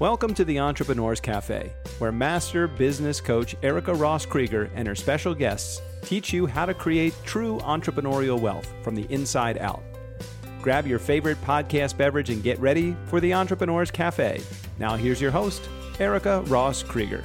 Welcome to the Entrepreneurs Cafe, where master business coach Erica Ross Krieger and her special guests teach you how to create true entrepreneurial wealth from the inside out. Grab your favorite podcast beverage and get ready for the Entrepreneurs Cafe. Now, here's your host, Erica Ross Krieger.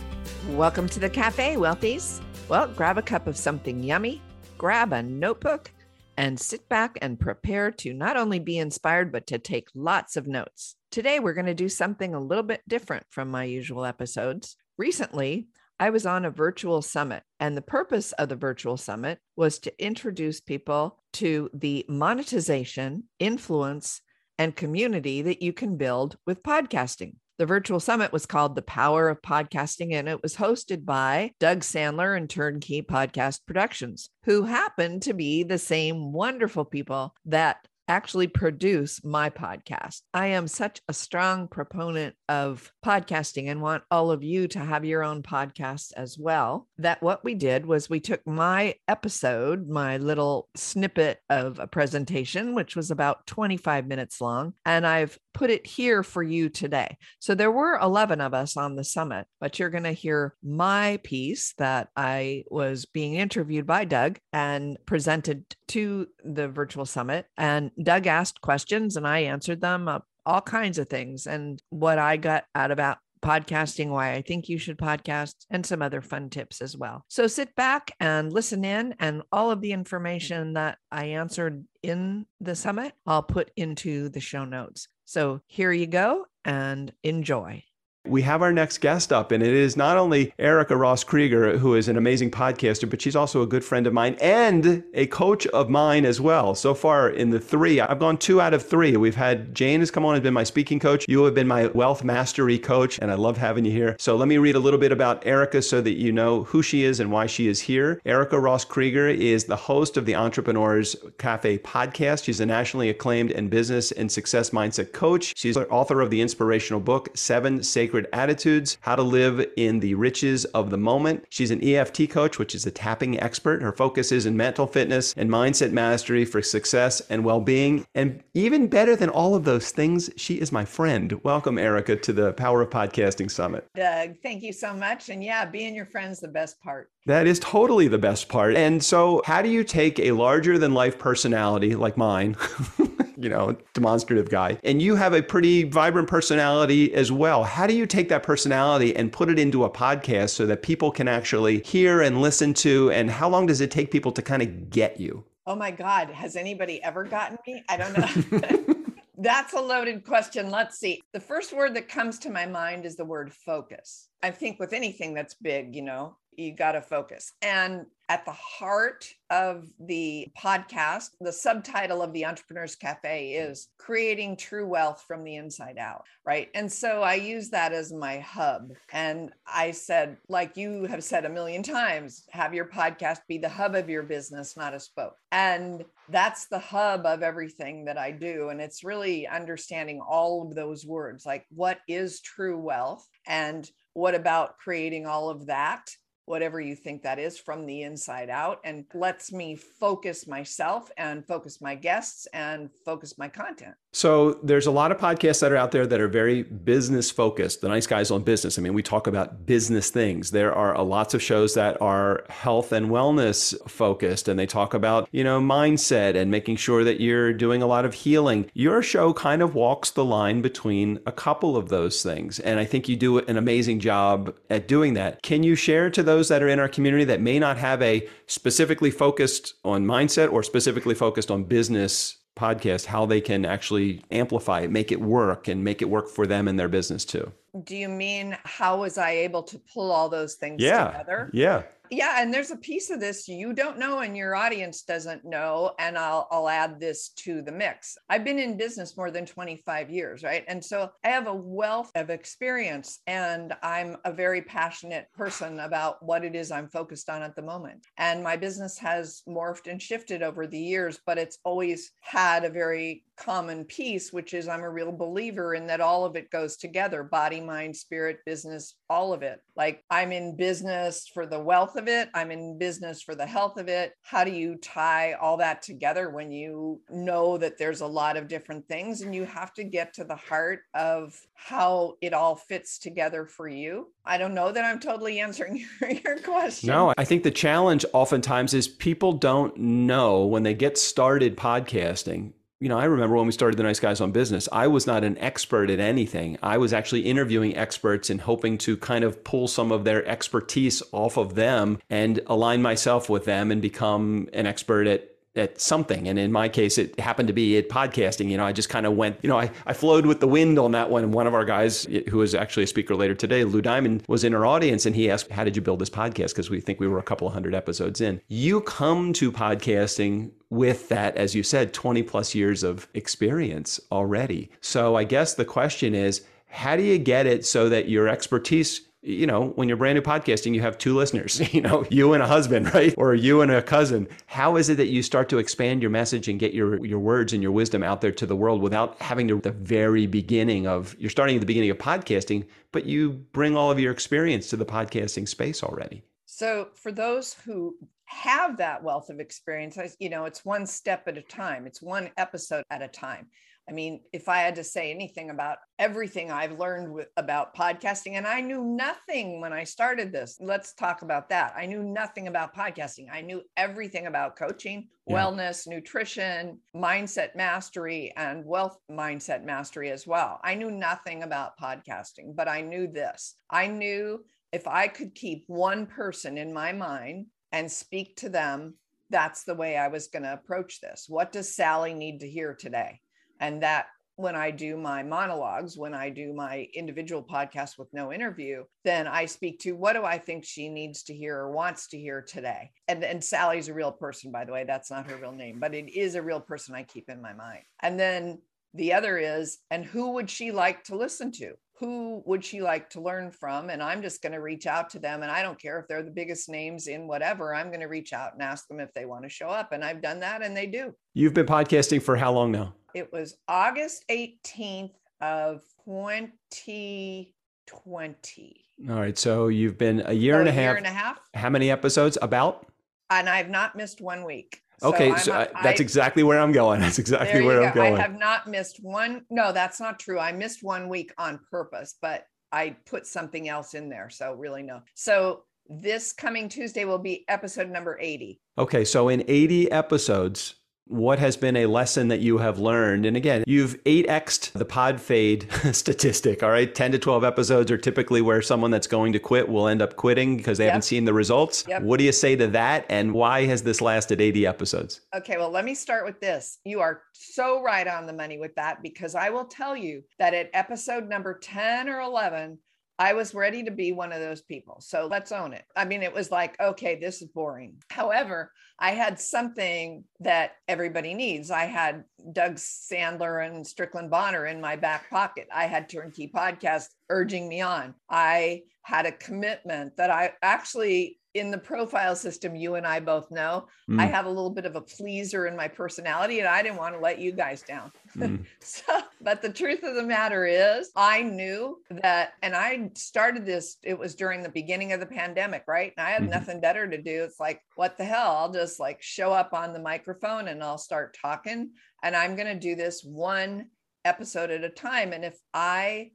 Welcome to the cafe, wealthies. Well, grab a cup of something yummy, grab a notebook, and sit back and prepare to not only be inspired, but to take lots of notes. Today, we're going to do something a little bit different from my usual episodes. Recently, I was on a virtual summit, and the purpose of the virtual summit was to introduce people to the monetization, influence, and community that you can build with podcasting. The virtual summit was called The Power of Podcasting, and it was hosted by Doug Sandler and Turnkey Podcast Productions, who happen to be the same wonderful people that actually produce my podcast. I am such a strong proponent of podcasting and want all of you to have your own podcast as well. That what we did was we took my episode, my little snippet of a presentation, which was about 25 minutes long, and I've put it here for you today. So there were 11 of us on the summit, but you're going to hear my piece that I was being interviewed by Doug and presented to the virtual summit. And Doug asked questions and I answered them, uh, all kinds of things. And what I got out about podcasting, why I think you should podcast, and some other fun tips as well. So sit back and listen in, and all of the information that I answered in the summit, I'll put into the show notes. So here you go and enjoy. We have our next guest up, and it is not only Erica Ross Krieger, who is an amazing podcaster, but she's also a good friend of mine and a coach of mine as well. So far in the three, I've gone two out of three. We've had Jane has come on and been my speaking coach. You have been my wealth mastery coach, and I love having you here. So let me read a little bit about Erica so that you know who she is and why she is here. Erica Ross Krieger is the host of the Entrepreneurs Cafe podcast. She's a nationally acclaimed and business and success mindset coach. She's the author of the inspirational book, Seven Sacred Sacred Attitudes How to Live in the Riches of the Moment. She's an EFT coach, which is a tapping expert. Her focus is in mental fitness and mindset mastery for success and well being. And even better than all of those things, she is my friend. Welcome, Erica, to the Power of Podcasting Summit. Doug, thank you so much. And yeah, being your friend's the best part. That is totally the best part. And so, how do you take a larger than life personality like mine? you know, demonstrative guy. And you have a pretty vibrant personality as well. How do you take that personality and put it into a podcast so that people can actually hear and listen to? And how long does it take people to kind of get you? Oh my God. Has anybody ever gotten me? I don't know. That's a loaded question. Let's see. The first word that comes to my mind is the word focus. I think with anything that's big, you know, you got to focus. And at the heart of the podcast, the subtitle of the Entrepreneurs Cafe is Creating True Wealth from the Inside Out, right? And so I use that as my hub. And I said, like you have said a million times, have your podcast be the hub of your business, not a spoke. And that's the hub of everything that I do. And it's really understanding all of those words like what is true wealth and what about creating all of that whatever you think that is from the inside out and lets me focus myself and focus my guests and focus my content. So there's a lot of podcasts that are out there that are very business focused. The nice guys on business. I mean, we talk about business things. There are lots of shows that are health and wellness focused and they talk about, you know, mindset and making sure that you're doing a lot of healing. Your show kind of walks the line between a couple of those things. And I think you do an amazing job at doing that. Can you share to those that are in our community that may not have a specifically focused on mindset or specifically focused on business podcast how they can actually amplify it, make it work, and make it work for them and their business too. Do you mean how was I able to pull all those things yeah, together? Yeah yeah and there's a piece of this you don't know and your audience doesn't know and I'll, I'll add this to the mix. I've been in business more than 25 years right? And so i have a wealth of experience and i'm a very passionate person about what it is i'm focused on at the moment. And my business has morphed and shifted over the years but it's always had a very common piece which is i'm a real believer in that all of it goes together body mind, spirit, business, all of it. Like I'm in business for the wealth of it, I'm in business for the health of it. How do you tie all that together when you know that there's a lot of different things and you have to get to the heart of how it all fits together for you? I don't know that I'm totally answering your, question. No, I think the challenge oftentimes is people don't know when they get started podcasting you know, I remember when we started the Nice Guys on Business, I was not an expert at anything. I was actually interviewing experts and hoping to kind of pull some of their expertise off of them and align myself with them and become an expert at at something. And in my case, it happened to be at podcasting. You know, I just kind of went, you know, I, I flowed with the wind on that one. And one of our guys, who is actually a speaker later today, Lou Diamond, was in our audience and he asked, How did you build this podcast? Because we think we were a couple of hundred episodes in. You come to podcasting with that, as you said, 20 plus years of experience already. So I guess the question is, how do you get it so that your expertise you know, when you're brand new podcasting, you have two listeners, you know, you and a husband, right? Or you and a cousin. How is it that you start to expand your message and get your your words and your wisdom out there to the world without having to the very beginning of you're starting at the beginning of podcasting, but you bring all of your experience to the podcasting space already? So for those who have that wealth of experience, you know, it's one step at a time. It's one episode at a time. I mean, if I had to say anything about everything I've learned with, about podcasting, and I knew nothing when I started this, let's talk about that. I knew nothing about podcasting. I knew everything about coaching, yeah. wellness, nutrition, mindset mastery, and wealth mindset mastery as well. I knew nothing about podcasting, but I knew this. I knew if I could keep one person in my mind and speak to them, that's the way I was going to approach this. What does Sally need to hear today? and that when I do my monologues, when I do my individual podcast with no interview, then I speak to what do I think she needs to hear or wants to hear today. And, and Sally's a real person, by the way. That's not her real name, but it is a real person I keep in my mind. And then the other is, and who would she like to listen to? Who would she like to learn from? And I'm just going to reach out to them. And I don't care if they're the biggest names in whatever, I'm going to reach out and ask them if they want to show up. And I've done that and they do. You've been podcasting for how long now? It was August 18th of 2020. All right. So you've been a year, oh, and, a, a half. year and a half. How many episodes? About? And I've not missed one week. Okay, so, so that's I, exactly where I'm going. That's exactly where I'm going. I have not missed one. No, that's not true. I missed one week on purpose, but I put something else in there. So really no. So this coming Tuesday will be episode number 80. Okay, so in 80 episodes, what has been a lesson that you have learned? And again, you've 8xed the pod fade statistic, all right? 10 to 12 episodes are typically where someone that's going to quit will end up quitting because they yep. haven't seen the results. Yep. What do you say to that? And why has this lasted 80 episodes? Okay, well, let me start with this. You are so right on the money with that because I will tell you that at episode number 10 or 11, I was ready to be one of those people. So let's own it. I mean, it was like, okay, this is boring. However, I had something that everybody needs. I had Doug Sandler and Strickland Bonner in my back pocket. I had Turnkey Podcast urging me on. I had a commitment that I actually in the profile system, you and I both know, mm. I have a little bit of a pleaser in my personality, and I didn't want to let you guys down. Mm. so, but the truth of the matter is, I knew that, and I started this, it was during the beginning of the pandemic, right? And I had mm-hmm. nothing better to do. It's like, what the hell? I'll just like show up on the microphone and I'll start talking. And I'm going to do this one episode at a time. And if I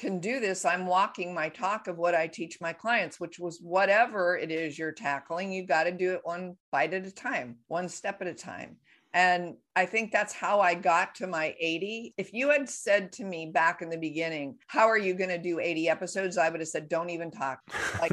can do this, I'm walking my talk of what I teach my clients, which was whatever it is you're tackling, you got to do it one bite at a time, one step at a time. And I think that's how I got to my 80. If you had said to me back in the beginning, How are you going to do 80 episodes? I would have said, Don't even talk. Like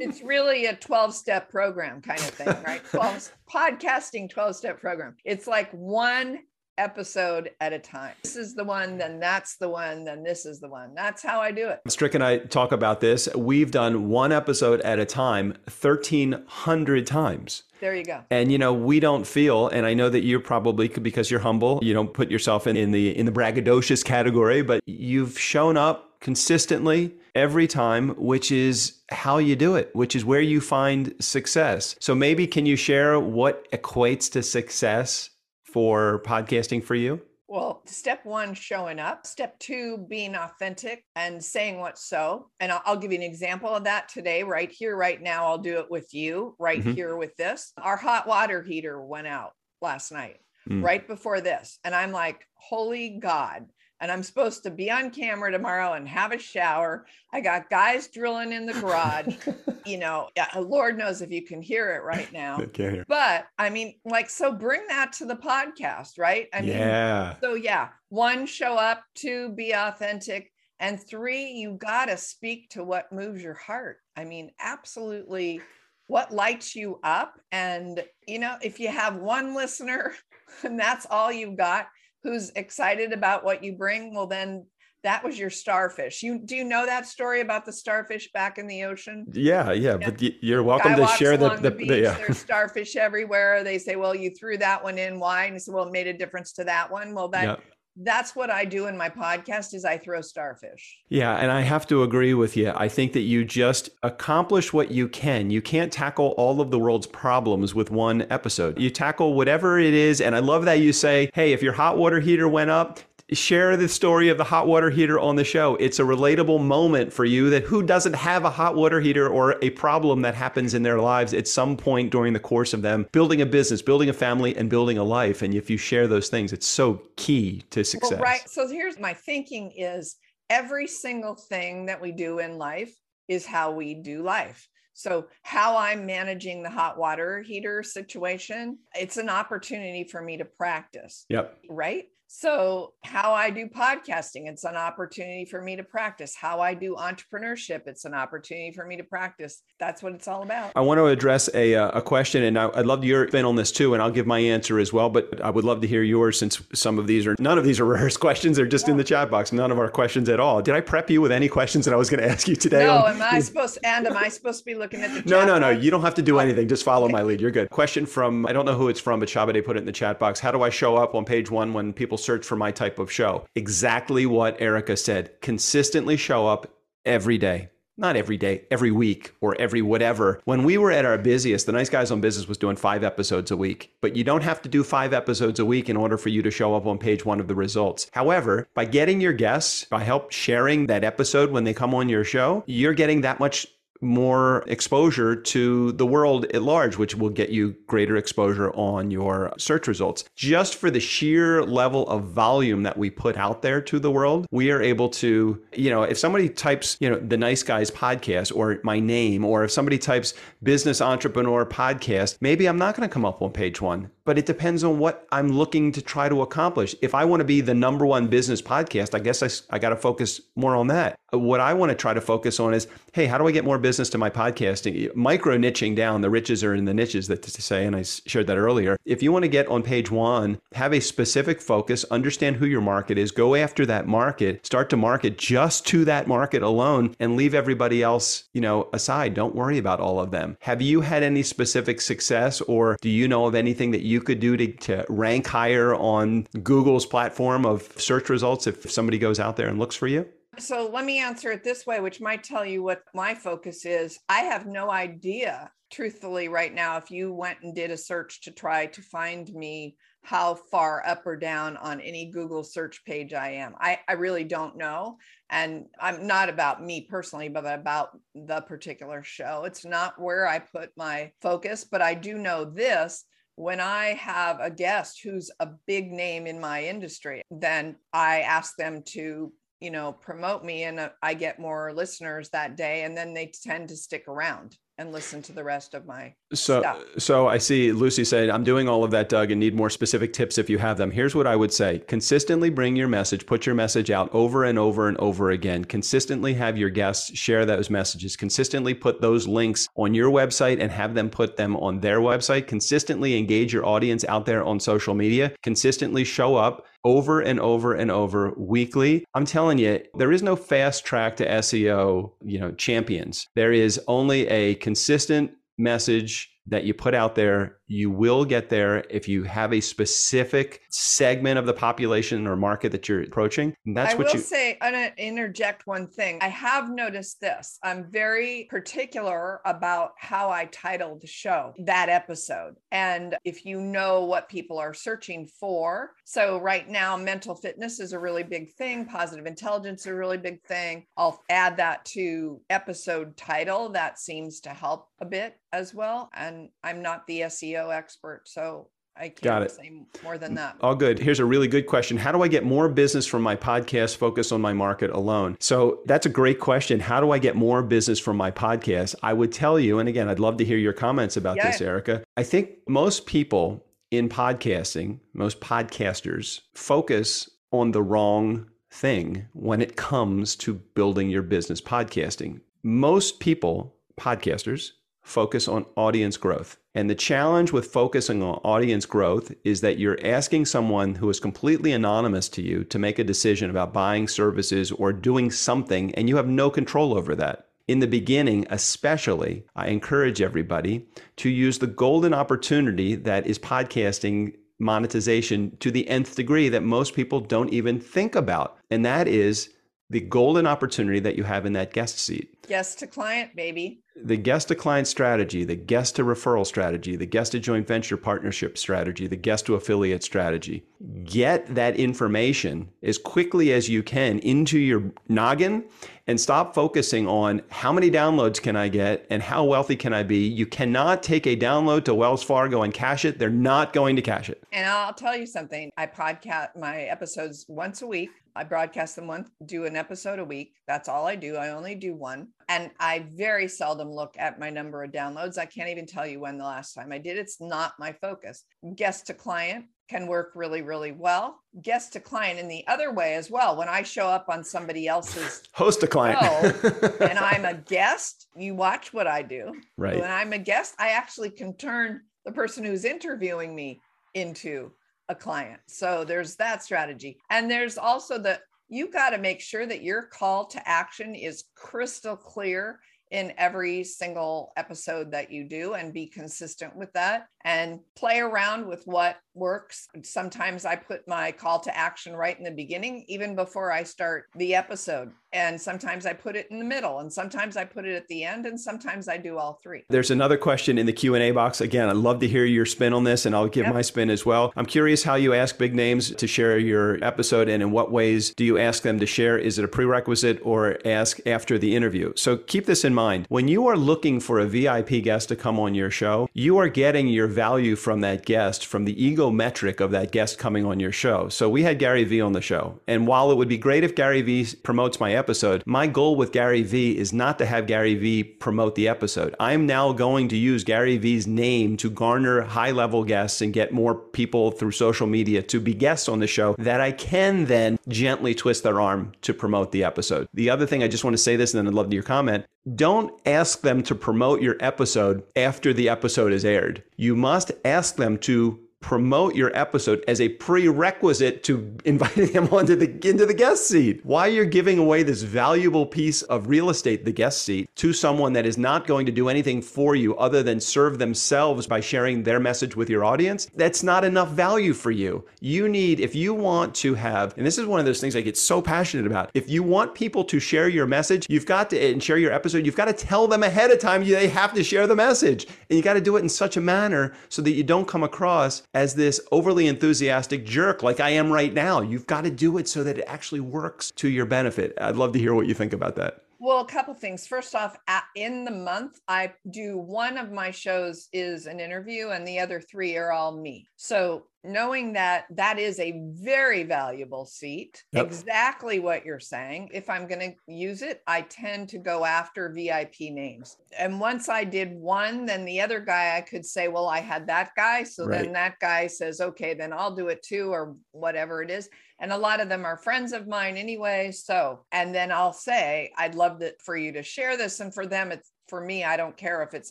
it's really a 12 step program kind of thing, right? 12 podcasting 12 step program. It's like one episode at a time. This is the one, then that's the one, then this is the one. That's how I do it. Strick and I talk about this. We've done one episode at a time 1,300 times. There you go. And you know, we don't feel, and I know that you're probably because you're humble, you don't put yourself in, in the in the braggadocious category, but you've shown up consistently every time, which is how you do it, which is where you find success. So maybe can you share what equates to success for podcasting for you? Well, step one, showing up. Step two, being authentic and saying what's so. And I'll, I'll, give you an example of that today, right here, right now. I'll do it with you right mm-hmm. here with this. Our hot water heater went out last night, mm. right before this. And I'm like, holy God, and I'm supposed to be on camera tomorrow and have a shower. I got guys drilling in the garage. you know, yeah, Lord knows if you can hear it right now. Hear. But I mean, like, so bring that to the podcast, right? I mean, yeah. So yeah, one, show up. Two, be authentic. And three, you got to speak to what moves your heart. I mean, absolutely what lights you up. And, you know, if you have one listener and that's all you've got, who's excited about what you bring, well, then that was your starfish. You do you know that story about the starfish back in the ocean? Yeah, yeah. yeah. But you're welcome to share the, the, the, the yeah. There's starfish everywhere. They say, well, you threw that one in. Why? And so, well, it made a difference to that one. Well, that yeah that's what I do in my podcast is I throw starfish. Yeah, and I have to agree with you. I think that you just accomplish what you can. You can't tackle all of the world's problems with one episode. You tackle whatever it is and I love that you say, "Hey, if your hot water heater went up, share the story of the hot water heater on the show. It's a relatable moment for you that who doesn't have a hot water heater or a problem that happens in their lives at some point during the course of them building a business, building a family, and building a life. And if you share those things, it's so key to success. Well, right. So here's my thinking is every single thing that we do in life is how we do life. So, how I'm managing the hot water heater situation, it's an opportunity for me to practice. Yep. Right. So, how I do podcasting, it's an opportunity for me to practice. How I do entrepreneurship, it's an opportunity for me to practice. That's what it's all about. I want to address a, uh, a question, and I, would love your spin on this too, and I'll give my answer as well. But I would love to hear yours since some of these are none of these are rehearsed questions; they're just yeah. in the chat box. None of our questions at all. Did I prep you with any questions that I was going to ask you today? No. On- am I supposed? And am I supposed to be looking at the? no, no, no. You don't have to do anything. Just follow my lead. You're good. Question from I don't know who it's from, but Shabade put it in the chat box. How do I show up on page one when people search for my type of show. Exactly what Erica said. Consistently show up every day. Not every day, every week or every whatever. When we were at our busiest, the Nice Guys on Business was doing five episodes a week. But you don't have to do five episodes a week in order for you to show up on page one of the results. However, by getting your guests, by help sharing that episode when they come on your show, you're getting that much more exposure to the world at large, which will get you greater exposure on your search results. Just for the sheer level of volume that we put out there to the world, we are able to, you know, if somebody types, you know, the Nice Guys podcast or my name, or if somebody types business entrepreneur podcast, maybe I'm not going to come up on page one but it depends on what I'm looking to try to accomplish. If I want to be the number one business podcast, I guess I, I got to focus more on that. What I want to try to focus on is, hey, how do I get more business to my podcasting? Micro niching down, the riches are in the niches, that to say, and I shared that earlier. If you want to get on page one, have a specific focus, understand who your market is, go after that market, start to market just to that market alone, and leave everybody else, you know, aside. Don't worry about all of them. Have you had any specific success, or do you know of anything that you could do to, to rank higher on Google's platform of search results if somebody goes out there and looks for you? So let me answer it this way, which might tell you what my focus is. I have no idea, truthfully, right now, if you went and did a search to try to find me, how far up or down on any Google search page I am. I, I really don't know. And I'm not about me personally, but about the particular show. It's not where I put my focus, but I do know this when I have a guest who's a big name in my industry, then I ask them to, you know, promote me and uh, I get more listeners that day and then they tend to stick around and listen to the rest of my so stuff. so i see lucy said i'm doing all of that doug and need more specific tips if you have them. Here's what i would say. Consistently bring your message put your message out over and over and over again. Consistently have your guests share those messages. Consistently put those links on your website and have them put them on their website. Consistently engage your audience out there on social media. Consistently show up over and over and over weekly. I'm telling you, there is no fast track to SEO, you know, champions. There is only a consistent message that you put out there, you will get there if you have a specific segment of the population or market that you're approaching. And that's I what will you say, I'm gonna interject one thing. I have noticed this. I'm very particular about how I title the show, that episode. And if you know what people are searching for, so right now, mental fitness is a really big thing, positive intelligence is a really big thing. I'll add that to episode title. That seems to help a bit as well. And I'm not the SEO expert, so I can't say more than that. All good. Here's a really good question. How do I get more business from my podcast focus on my market alone? So that's a great question. How do I get more business from my podcast? I would tell you, and again, I'd love to hear your comments about yeah. this, Erica. I think most people in podcasting, most podcasters focus on the wrong thing when it comes to building your business podcasting. Most people, podcasters, focus on audience growth. And the challenge with focusing on audience growth is that you're asking someone who is completely anonymous to you to make a decision about buying services or doing something, and you have no control over that. In the beginning, especially, I encourage everybody to use the golden opportunity that is podcasting monetization to the nth degree that most people don't even think about. And that is the golden opportunity that you have in that guest seat. Guest to client, baby. The guest to client strategy, the guest to referral strategy, the guest to joint venture partnership strategy, the guest to affiliate strategy. Get that information as quickly as you can into your noggin and stop focusing on how many downloads can I get and how wealthy can I be. You cannot take a download to Wells Fargo and cash it. They're not going to cash it. And I'll tell you something. I podcast my episodes once a week. I broadcast them once, do an episode a week. That's all I do. I only do one. And I very seldom look at my number of downloads. I can't even tell you when the last time I did. It's not my focus. Guest to client can work really, really well. Guest to client in the other way as well. When I show up on somebody else's host to client and I'm a guest, you watch what I do. Right. When I'm a guest, I actually can turn the person who's interviewing me into a client. So there's that strategy. And there's also the you got to make sure that your call to action is crystal clear in every single episode that you do and be consistent with that and play around with what works. Sometimes I put my call to action right in the beginning, even before I start the episode. And sometimes I put it in the middle, and sometimes I put it at the end, and sometimes I do all three. There's another question in the Q&A box. Again, I'd love to hear your spin on this, and I'll give yep. my spin as well. I'm curious how you ask big names to share your episode, and in what ways do you ask them to share? Is it a prerequisite or ask after the interview? So keep this in mind. When you are looking for a VIP guest to come on your show, you are getting your value from that guest from the ego metric of that guest coming on your show. So we had Gary Vee on the show. And while it would be great if Gary Vee promotes my episode, my goal with Gary Vee is not to have Gary Vee promote the episode. I'm now going to use Gary Vee's name to garner high level guests and get more people through social media to be guests on the show that I can then gently twist their arm to promote the episode. The other thing I just want to say this and then I'd love to your comment don't ask them to promote your episode after the episode is aired. You must ask them to promote your episode as a prerequisite to inviting them onto the into the guest seat. Why you're giving away this valuable piece of real estate, the guest seat, to someone that is not going to do anything for you other than serve themselves by sharing their message with your audience, that's not enough value for you. You need if you want to have, and this is one of those things I get so passionate about. If you want people to share your message, you've got to and share your episode, you've got to tell them ahead of time they have to share the message. And you got to do it in such a manner so that you don't come across as this overly enthusiastic jerk like I am right now. You've got to do it so that it actually works to your benefit. I'd love to hear what you think about that. Well, a couple things. First off, in the month, I do one of my shows is an interview, and the other three are all me. So knowing that that is a very valuable seat yep. exactly what you're saying if i'm going to use it i tend to go after vip names and once i did one then the other guy i could say well i had that guy so right. then that guy says okay then i'll do it too or whatever it is and a lot of them are friends of mine anyway so and then i'll say i'd love to, for you to share this and for them it's for me i don't care if it's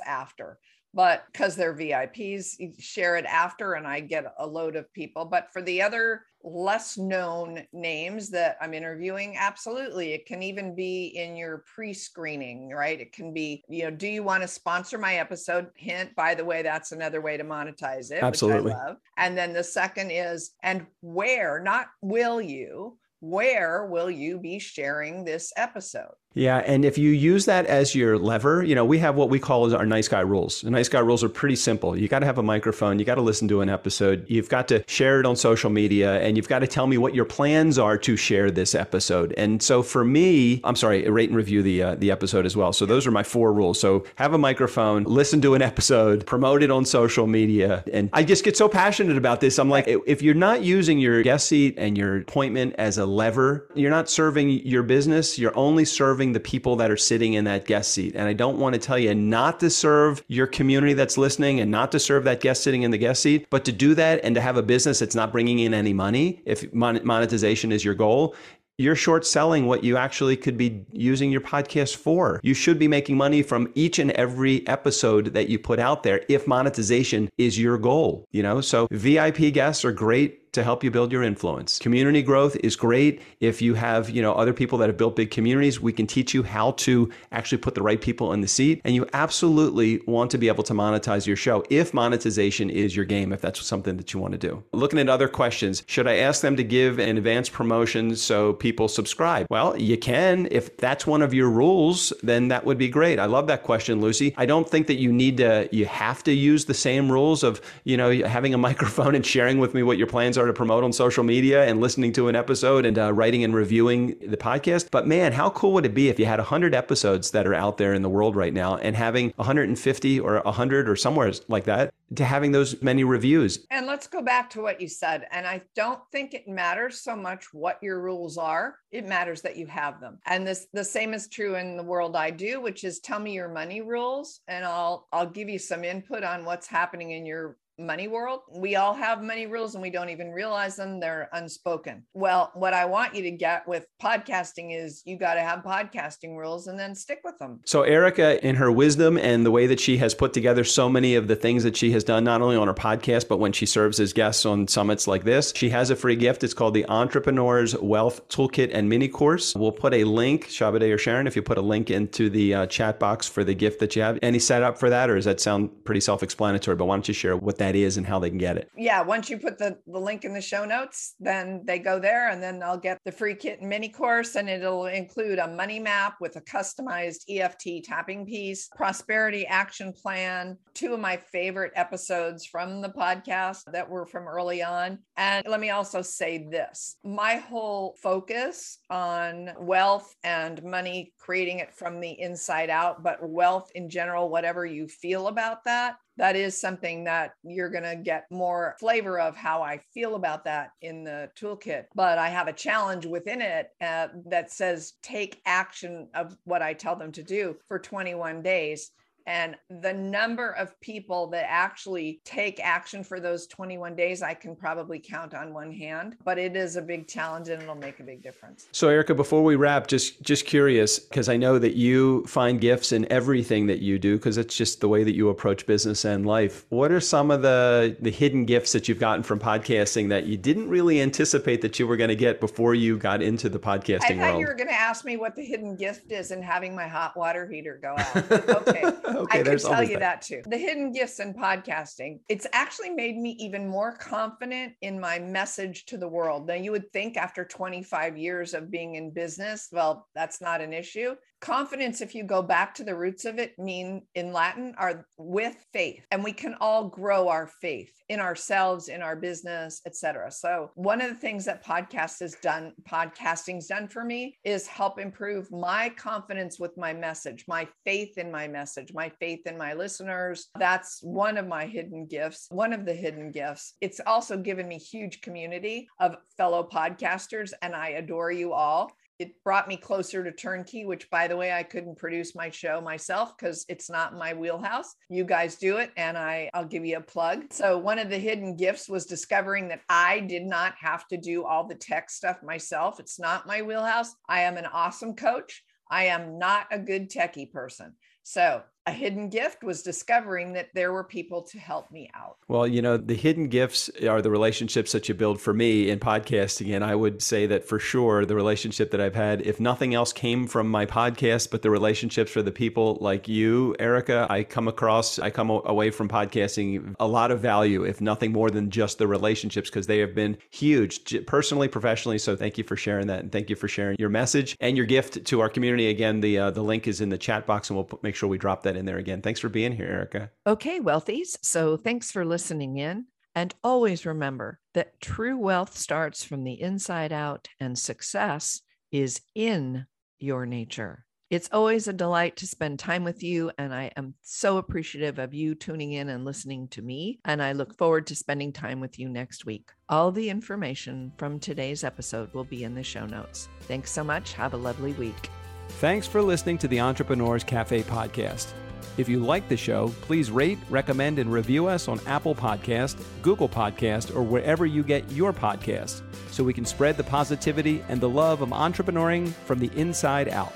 after but because they're VIPs, share it after and I get a load of people. But for the other less known names that I'm interviewing? Absolutely. It can even be in your pre screening, right? It can be, you know, do you want to sponsor my episode? Hint, by the way, that's another way to monetize it. Absolutely. And then the second is, and where, not will you, where will you be sharing this episode? Yeah, and if you use that as your lever, you know, we have what we call our nice guy rules. The nice guy rules are pretty simple. You got to have a microphone, you got to listen to an episode, you've got to share it on social media, and you've got to tell me what your plans are to share this episode. And so for me, I'm sorry, rate and review the uh, the episode as well. So those are my four rules. So have a microphone, listen to an episode, promote it on social media, and I just get so passionate about this. I'm like, if you're not using your guest seat and your appointment as a lever, you're not serving your business. You're only serving serving the people that are sitting in that guest seat. And I don't want to tell you not to serve your community that's listening and not to serve that guest sitting in the guest seat, but to do that and to have a business that's not bringing in any money, if monetization is your goal, you're short selling what you actually could be using your podcast for. You should be making money from each and every episode that you put out there if monetization is your goal, you know? So VIP guests are great to help you build your influence. Community growth is great. If you have, you know, other people that have built big communities, we can teach you how to actually put the right people in the seat. And you absolutely want to be able to monetize your show if monetization is your game, if that's something that you want to do. Looking at other questions, should I ask them to give an advance promotion so people subscribe? Well, you can. If that's one of your rules, then that would be great. I love that question, Lucy. I don't think that you need to, you have to use the same rules of, you know, having a microphone and sharing with me what your plans are to promote on social media and listening to an episode and uh, writing and reviewing the podcast. But man, how cool would it be if you had 100 episodes that are out there in the world right now and having 150 or 100 or somewhere like that to having those many reviews? And let's go back to what you said. And I don't think it matters so much what your rules are. It matters that you have them. And this the same is true in the world I do, which is tell me your money rules and I'll I'll give you some input on what's happening in your money world. We all have money rules and we don't even realize them. They're unspoken. Well, what I want you to get with podcasting is you got to have podcasting rules and then stick with them. So, Erica, in her wisdom and the way that she has put together so many of the things that she has done, not only on her podcast, but when she serves as guests on summits like this, she has a free gift. It's called the Entrepreneur's Wealth Toolkit and Mini Course. We'll put a link, Shabade or Sharon, if you put a link into the uh, chat box for the gift that you have. Any setup for that, or does that sound pretty self explanatory? But why don't you share what that is and how they can get it. Yeah, once you put the, the link in the show notes, then they go there and then they'll get the free kit and mini course and it'll include a money map with a customized EFT tapping piece, prosperity action plan, two of my favorite episodes from the podcast that were from early on. And let me also say this my whole focus on wealth and money, creating it from the inside out, but wealth in general, whatever you feel about that, that is something that you're going to get more flavor of how I feel about that in the toolkit. But I have a challenge within it uh, that says take action of what I tell them to do for 21 days. And the number of people that actually take action for those 21 days, I can probably count on one hand, but it is a big challenge and it'll make a big difference. So Erica, before we wrap, just just curious, because I know that you find gifts in everything that you do, because it's just the way that you approach business and life. What are some of the the hidden gifts that you've gotten from podcasting that you didn't really anticipate that you were going to get before you got into the podcasting I thought world? you were going to ask me what the hidden gift is in having my hot water heater go out. okay. okay, I can tell you that. that too. The hidden gifts in podcasting, it's actually made me even more confident in my message to the world. Now, you would think after 25 years of being in business, well, that's not an issue confidence if you go back to the roots of it mean in latin are with faith. And we can all grow our faith in ourselves in our business etc so one of the things that podcast has done podcasting's done for me is help improve my confidence with my message my faith in my message my faith in my listeners. That's one of my hidden gifts one of the hidden gifts. It's also given me huge community of fellow podcasters and i adore you all it brought me closer to turnkey which by the way i couldn't produce my show myself because it's not my wheelhouse. You guys do it and i i'll give you a plug. So one of the hidden gifts was discovering that i did not have to do all the tech stuff myself. It's not my wheelhouse. I am an awesome coach. I am not a good techie person. So a hidden gift was discovering that there were people to help me out. Well, you know, the hidden gifts are the relationships that you build for me in podcasting. And I would say that for sure, the relationship that I've had, if nothing else came from my podcast, but the relationships for the people like you, Erica, I come across, I come away from podcasting a lot of value, if nothing more than just the relationships, because they have been huge personally, professionally. So thank you for sharing that. And thank you for sharing your message and your gift to our community. Again, the, uh, the link is in the chat box and we'll make sure we drop that that in there again. Thanks for being here, Erica. Okay, wealthies. So thanks for listening in. And always remember that true wealth starts from the inside out and success is in your nature. It's always a delight to spend time with you. And I am so appreciative of you tuning in and listening to me. And I look forward to spending time with you next week. All the information from today's episode will be in the show notes. Thanks so much. Have a lovely week. Thanks for listening to the Entrepreneurs Cafe podcast. If you like the show, please rate, recommend, and review us on Apple Podcast, Google Podcast, or wherever you get your podcasts so we can spread the positivity and the love of entrepreneuring from the inside out.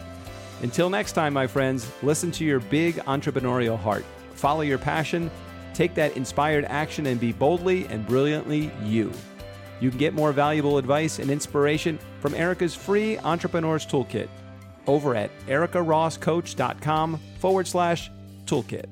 Until next time, my friends, listen to your big entrepreneurial heart, follow your passion, take that inspired action, and be boldly and brilliantly you. You can get more valuable advice and inspiration from Erica's free Entrepreneurs Toolkit over at ericarosscoach.com forward slash toolkit.